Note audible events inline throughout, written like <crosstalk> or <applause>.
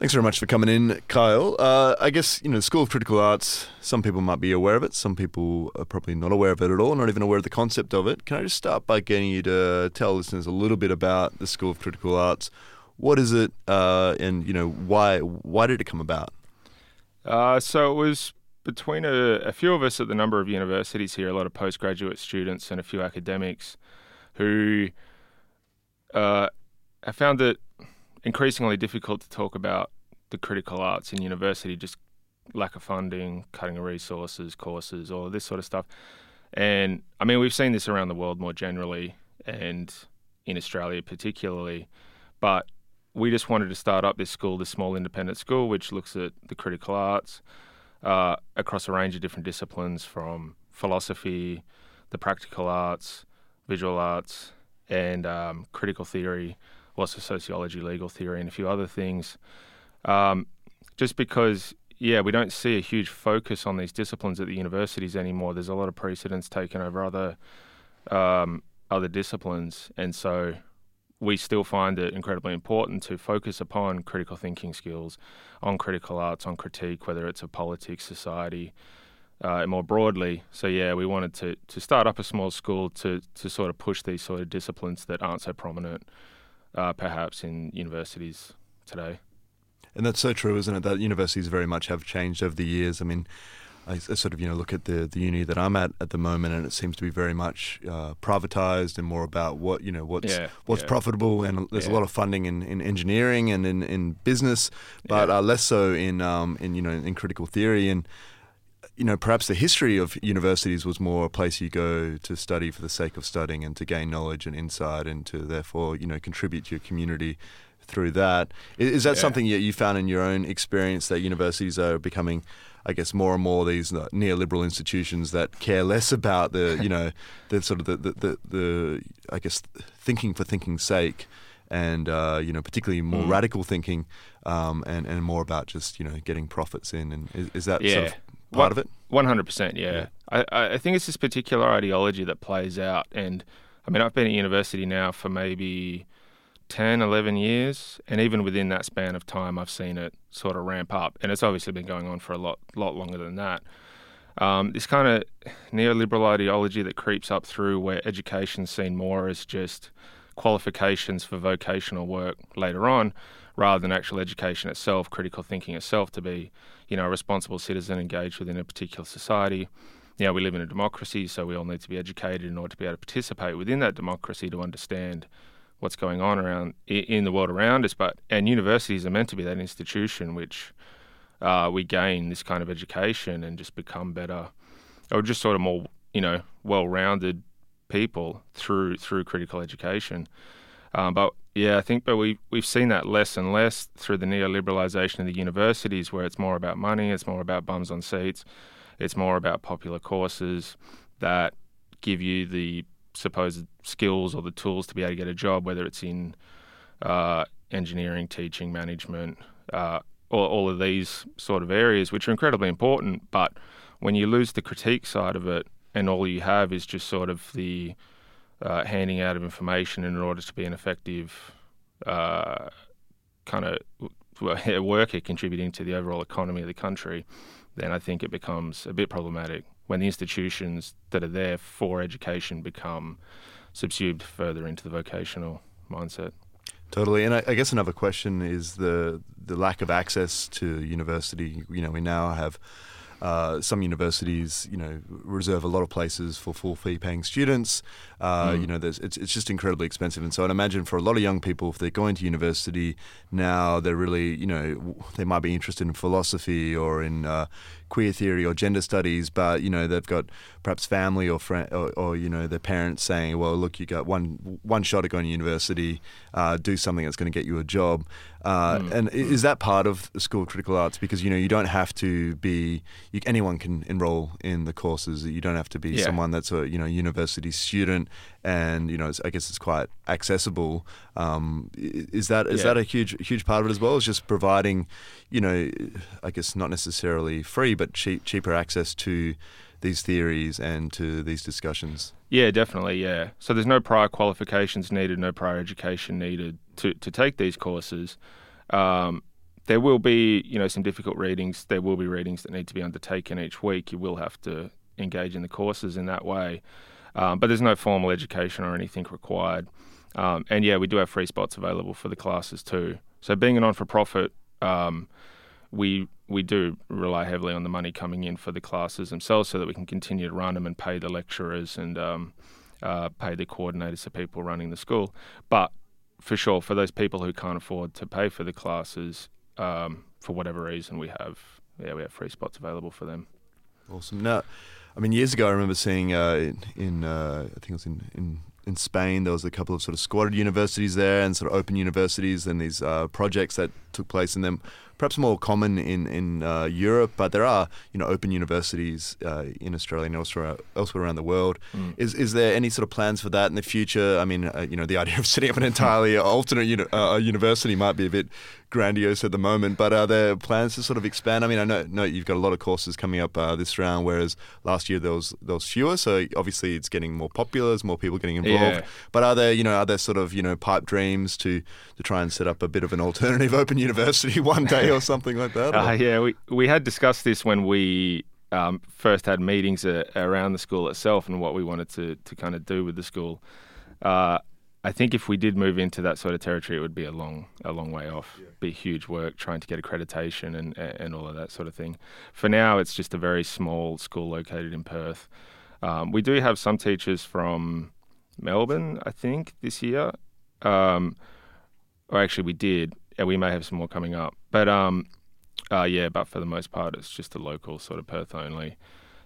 Thanks very much for coming in, Kyle. Uh, I guess, you know, the School of Critical Arts, some people might be aware of it, some people are probably not aware of it at all, not even aware of the concept of it. Can I just start by getting you to tell listeners a little bit about the School of Critical Arts? What is it, uh, and, you know, why, why did it come about? Uh, so it was between a, a, few of us at the number of universities here, a lot of postgraduate students and a few academics who uh, have found it increasingly difficult to talk about the critical arts in university, just lack of funding, cutting of resources, courses, all this sort of stuff. And I mean, we've seen this around the world more generally and in Australia particularly, but we just wanted to start up this school, this small independent school, which looks at the critical arts uh, across a range of different disciplines from philosophy, the practical arts, visual arts, and um, critical theory, also sociology, legal theory, and a few other things. Um, just because, yeah, we don't see a huge focus on these disciplines at the universities anymore. There's a lot of precedence taken over other um, other disciplines, and so we still find it incredibly important to focus upon critical thinking skills, on critical arts, on critique, whether it's of politics, society, uh, more broadly. So yeah, we wanted to to start up a small school to to sort of push these sort of disciplines that aren't so prominent, uh, perhaps in universities today. And that's so true, isn't it? That universities very much have changed over the years. I mean, I, I, sort of you know look at the the uni that I'm at at the moment, and it seems to be very much uh, privatized and more about what you know what's yeah, what's yeah. profitable, and there's yeah. a lot of funding in, in engineering and in, in business, but uh, less so in um, in you know in critical theory and you know, perhaps the history of universities was more a place you go to study for the sake of studying and to gain knowledge and insight and to therefore, you know, contribute to your community through that. Is, that yeah. something that you found in your own experience that universities are becoming, I guess, more and more these uh, neoliberal institutions that care less about the, you know, <laughs> the sort of the, the, the, the I guess, thinking for thinking's sake and uh, you know particularly more mm. radical thinking um, and and more about just you know getting profits in and is, is that yeah. sort of part of it? One hundred percent, yeah. I, I think it's this particular ideology that plays out, and I mean I've been at university now for maybe 10, 11 years, and even within that span of time, I've seen it sort of ramp up, and it's obviously been going on for a lot lot longer than that. Um, this kind of neoliberal ideology that creeps up through where education's seen more as just qualifications for vocational work later on rather than actual education itself, critical thinking itself, to be, you know, a responsible citizen engaged within a particular society. You know, we live in a democracy, so we all need to be educated in order to be able to participate within that democracy to understand what's going on around in the world around us. But and universities are meant to be that institution which uh, we gain this kind of education and just become better, or just sort of more, you know, well-rounded people through through critical education. Um, but yeah, I think, but we we've seen that less and less through the neoliberalisation of the universities, where it's more about money, it's more about bums on seats, it's more about popular courses that give you the supposed skills or the tools to be able to get a job, whether it's in uh, engineering, teaching, management, uh, all, all of these sort of areas, which are incredibly important. But when you lose the critique side of it, and all you have is just sort of the uh, handing out of information in order to be an effective uh, kind of <laughs> worker contributing to the overall economy of the country, then I think it becomes a bit problematic when the institutions that are there for education become subsumed further into the vocational mindset. Totally, and I, I, guess another question is the the lack of access to university. You know, we now have uh, some universities, you know, reserve a lot of places for full fee paying students. Uh, mm. You know, it's it's just incredibly expensive, and so I'd imagine for a lot of young people, if they're going to university now, they're really, you know, they might be interested in philosophy or in uh, queer theory or gender studies, but you know they've got perhaps family or friend or, or, you know their parents saying, well, look, you got one one shot at going to university, uh, do something that's going to get you a job, uh, mm. and is that part of the School of Critical Arts? Because you know you don't have to be you, anyone can enroll in the courses. You don't have to be yeah. someone that's a you know university student, and you know I guess it's quite accessible. Um, is that is yeah. that a huge huge part of it as well? Is just providing, you know, I guess not necessarily free, but cheap, cheaper access to these theories and to these discussions. Yeah, definitely. Yeah. So there's no prior qualifications needed, no prior education needed to, to take these courses. Um, there will be, you know, some difficult readings. There will be readings that need to be undertaken each week. You will have to engage in the courses in that way, um, but there's no formal education or anything required. Um, and yeah, we do have free spots available for the classes too. So being a non-for-profit, um, we we do rely heavily on the money coming in for the classes themselves, so that we can continue to run them and pay the lecturers and um, uh, pay the coordinators, the people running the school. But for sure, for those people who can't afford to pay for the classes, um, for whatever reason, we have yeah we have free spots available for them. Awesome. Now, I mean, years ago, I remember seeing uh, in, uh, I think it was in, in in Spain. There was a couple of sort of squatted universities there and sort of open universities and these uh, projects that took place in them. Perhaps more common in in uh, Europe, but there are you know open universities uh, in Australia and elsewhere elsewhere around the world. Mm. Is is there any sort of plans for that in the future? I mean, uh, you know, the <laughs> idea of setting up an entirely alternate uni- uh, university might be a bit grandiose at the moment, but are there plans to sort of expand? I mean, I know, know you've got a lot of courses coming up uh, this round, whereas last year there was there was fewer. So obviously it's getting more popular. There's more people getting involved. Yeah. But are there you know are there sort of you know pipe dreams to to try and set up a bit of an alternative <laughs> open university one day or something like that? Uh, yeah, we we had discussed this when we um, first had meetings uh, around the school itself and what we wanted to to kind of do with the school. Uh, I think if we did move into that sort of territory, it would be a long, a long way off. Yeah. Be huge work trying to get accreditation and and all of that sort of thing. For now, it's just a very small school located in Perth. Um, we do have some teachers from Melbourne, I think, this year. Um, or actually, we did, and we may have some more coming up. But um, uh, yeah, but for the most part, it's just a local sort of Perth only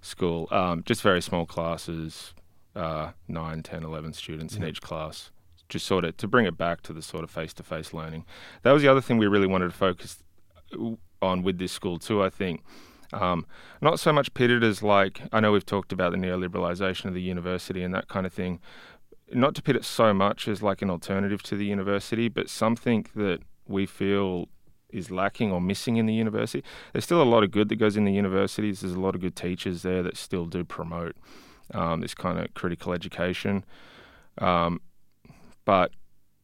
school. Um, just very small classes, uh, 9, 10, 11 students yeah. in each class just sort of to bring it back to the sort of face-to-face learning. That was the other thing we really wanted to focus on with this school too. I think um, not so much pitted as like I know we've talked about the neoliberalization of the university and that kind of thing. Not to pit it so much as like an alternative to the university, but something that we feel is lacking or missing in the university. There's still a lot of good that goes in the universities. There's a lot of good teachers there that still do promote um, this kind of critical education. Um, but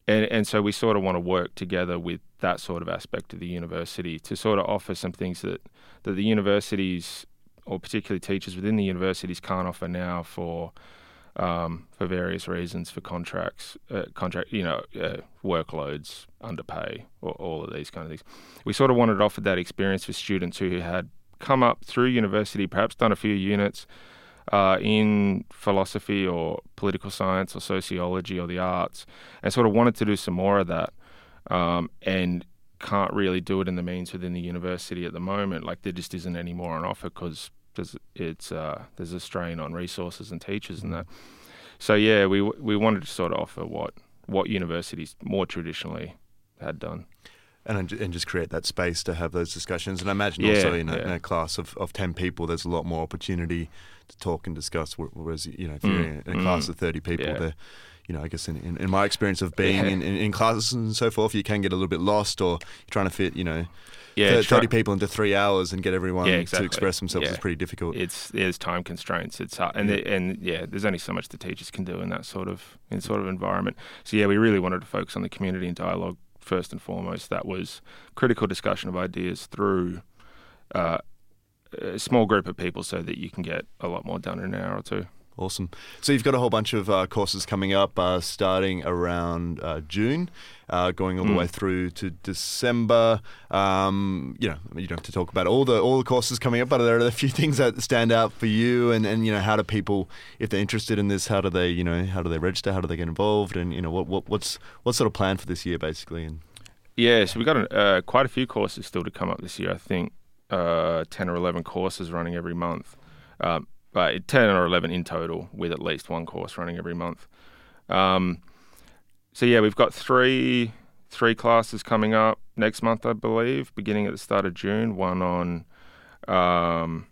and, and so we sort of want to work together with that sort of aspect of the university to sort of offer some things that, that the universities or particularly teachers within the universities can't offer now for um, for various reasons for contracts, uh, contract you know uh, workloads, underpay, or all of these kind of things. We sort of wanted to offer that experience for students who had come up through university, perhaps done a few units, uh, in philosophy or political science or sociology or the arts, and sort of wanted to do some more of that, um, and can't really do it in the means within the university at the moment. Like there just isn't any more on offer because there's it's uh, there's a strain on resources and teachers and that. So yeah, we we wanted to sort of offer what what universities more traditionally had done and and just create that space to have those discussions. And I imagine yeah, also in a, yeah. in a, class of, of ten people, there's a lot more opportunity to talk and discuss. Whereas you know, if you're mm, in a class mm, of thirty people, yeah. there, you know, I guess in, in, in my experience of being in, in, in, classes and so forth, you can get a little bit lost, or you're trying to fit, you know. Yeah, 30 people into three hours and get everyone exactly. to express themselves is pretty difficult. It's there's time constraints. It's hard. and and yeah, there's only so much the teachers can do in that sort of in sort of environment. So yeah, we really wanted to focus on the community and dialogue first and foremost. That was critical discussion of ideas through uh, a small group of people so that you can get a lot more done in an hour or two. Awesome. So you've got a whole bunch of uh, courses coming up, uh, starting around uh, June, uh, going all the mm. way through to December. Um, you know, you don't have to talk about all the all the courses coming up, but are there a few <laughs> things that stand out for you? And, and you know, how do people, if they're interested in this, how do they, you know, how do they register? How do they get involved? And you know, what, what what's what sort of plan for this year, basically? And yeah, so we've got a, uh, quite a few courses still to come up this year. I think uh, ten or eleven courses running every month. Um, but 10 or 11 in total with at least one course running every month. Um, so yeah, we've got three three classes coming up next month, I believe, beginning at the start of June. One on um,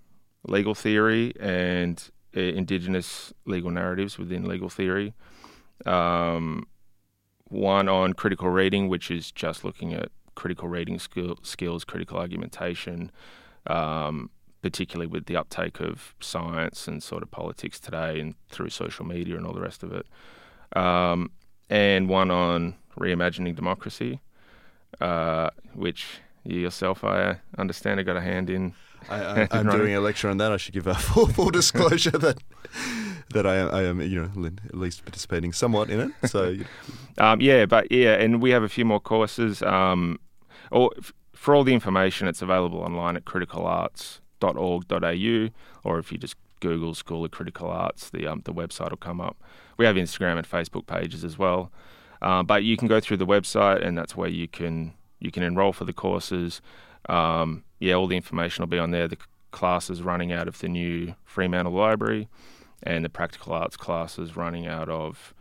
legal theory and uh, indigenous legal narratives within legal theory. Um, one on critical reading, which is just looking at critical reading skill, skills, critical argumentation, um, particularly with the uptake of science and sort of politics today and through social media and all the rest of it. Um, and one on reimagining democracy, uh, which You yourself, I understand, have got a hand in. I, am <laughs> doing a lecture on that. I should give a <laughs> full, full disclosure that that I am, I am, you know, at least participating somewhat in it. So, <laughs> um, yeah, but yeah, and we have a few more courses. Um, or for all the information, it's available online at criticalarts.org.au, or if you just Google School of Critical Arts, the um, the website will come up. We have Instagram and Facebook pages as well, uh, but you can go through the website, and that's where you can you can enroll for the courses. Um, yeah, all the information will be on there. The classes running out of the new Fremantle Library, and the practical arts classes running out of